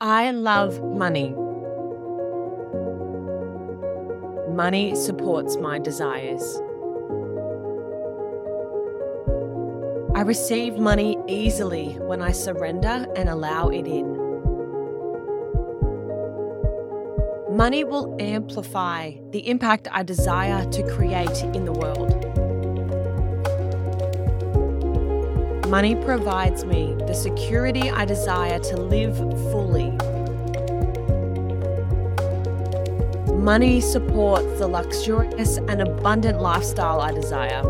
I love money. Money supports my desires. I receive money easily when I surrender and allow it in. Money will amplify the impact I desire to create in the world. Money provides me the security I desire to live fully. Money supports the luxurious and abundant lifestyle I desire.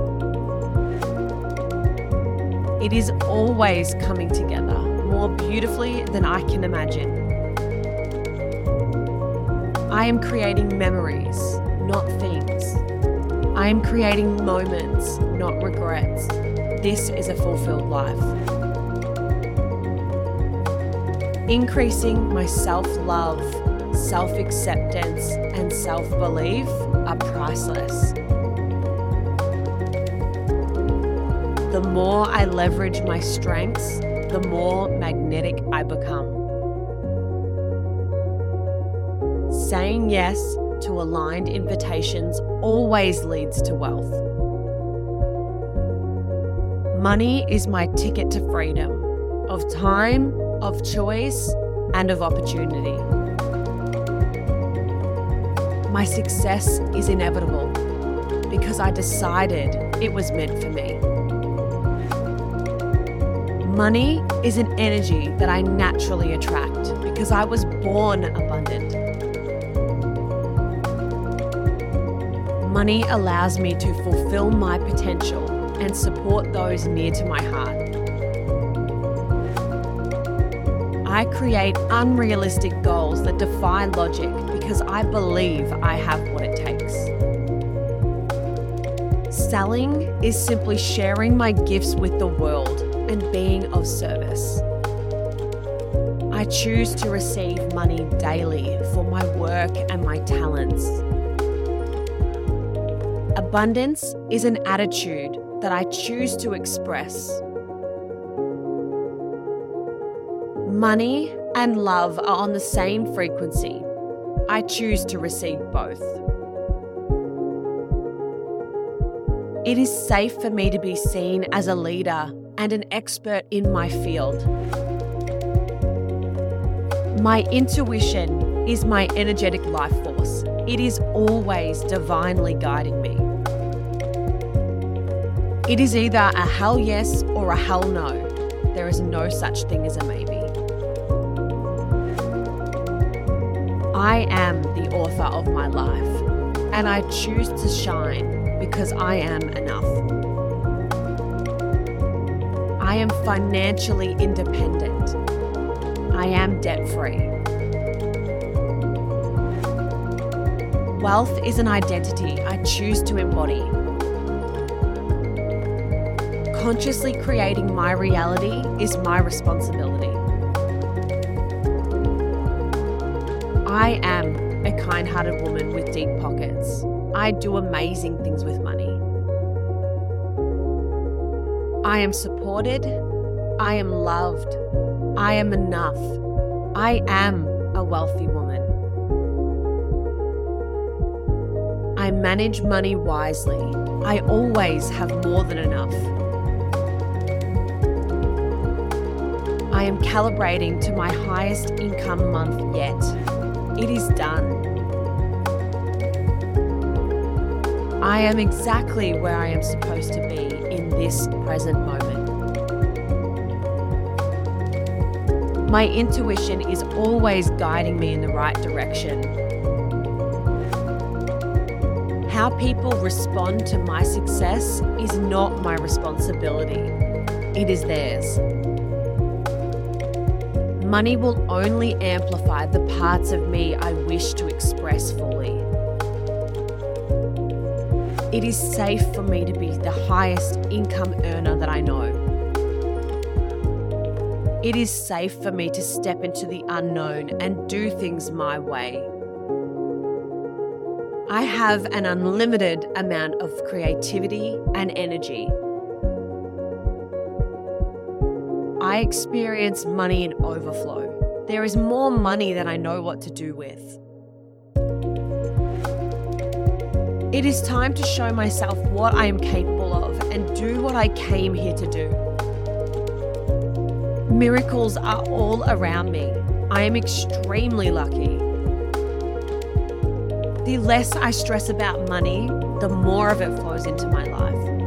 It is always coming together more beautifully than I can imagine. I am creating memories, not things. I am creating moments, not regrets. This is a fulfilled life. Increasing my self love, self acceptance, and self belief are priceless. The more I leverage my strengths, the more magnetic I become. Saying yes to aligned invitations always leads to wealth. Money is my ticket to freedom of time, of choice, and of opportunity. My success is inevitable because I decided it was meant for me. Money is an energy that I naturally attract because I was born abundant. Money allows me to fulfill my potential and support those near to my heart. I create unrealistic goals that defy logic because I believe I have what it takes. Selling is simply sharing my gifts with the world and being of service. I choose to receive money daily for my work and my talents. Abundance is an attitude that I choose to express. Money and love are on the same frequency. I choose to receive both. It is safe for me to be seen as a leader and an expert in my field. My intuition is my energetic life force. It is always divinely guiding me. It is either a hell yes or a hell no. There is no such thing as a maybe. I am the author of my life, and I choose to shine because I am enough. I am financially independent. I am debt free. Wealth is an identity I choose to embody consciously creating my reality is my responsibility. I am a kind hearted woman with deep pockets. I do amazing things with money. I am supported. I am loved. I am enough. I am a wealthy woman. I manage money wisely. I always have more than enough. I am calibrating to my highest income month yet. It is done. I am exactly where I am supposed to be in this present moment. My intuition is always guiding me in the right direction. How people respond to my success is not my responsibility, it is theirs. Money will only amplify the parts of me I wish to express fully. It is safe for me to be the highest income earner that I know. It is safe for me to step into the unknown and do things my way. I have an unlimited amount of creativity and energy I experience money in overflow. there is more money than I know what to do with. It is time to show myself what I am capable of and do what I came here to do. Miracles are all around me. I am extremely lucky. The less I stress about money, the more of it flows into my life.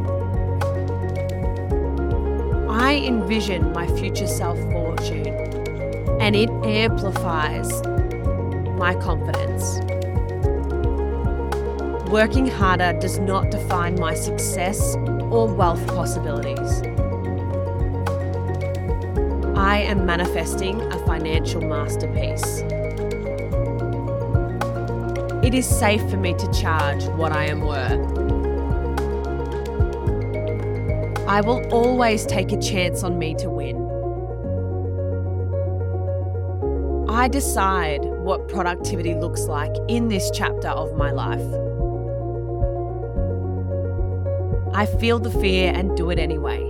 I envision my future self fortune and it amplifies my confidence. Working harder does not define my success or wealth possibilities. I am manifesting a financial masterpiece. It is safe for me to charge what I am worth. I will always take a chance on me to win. I decide what productivity looks like in this chapter of my life. I feel the fear and do it anyway.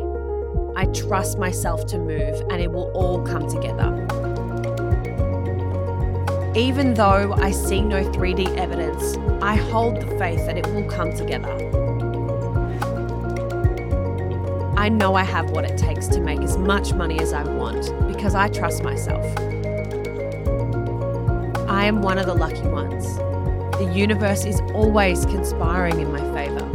I trust myself to move and it will all come together. Even though I see no 3D evidence, I hold the faith that it will come together. I know I have what it takes to make as much money as I want because I trust myself. I am one of the lucky ones. The universe is always conspiring in my favour.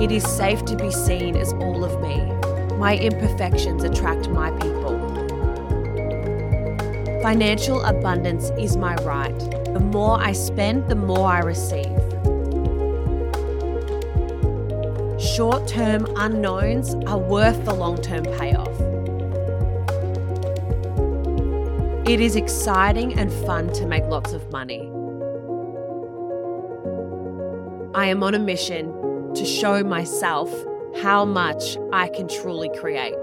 It is safe to be seen as all of me. My imperfections attract my people. Financial abundance is my right. The more I spend, the more I receive. Short term unknowns are worth the long term payoff. It is exciting and fun to make lots of money. I am on a mission to show myself how much I can truly create.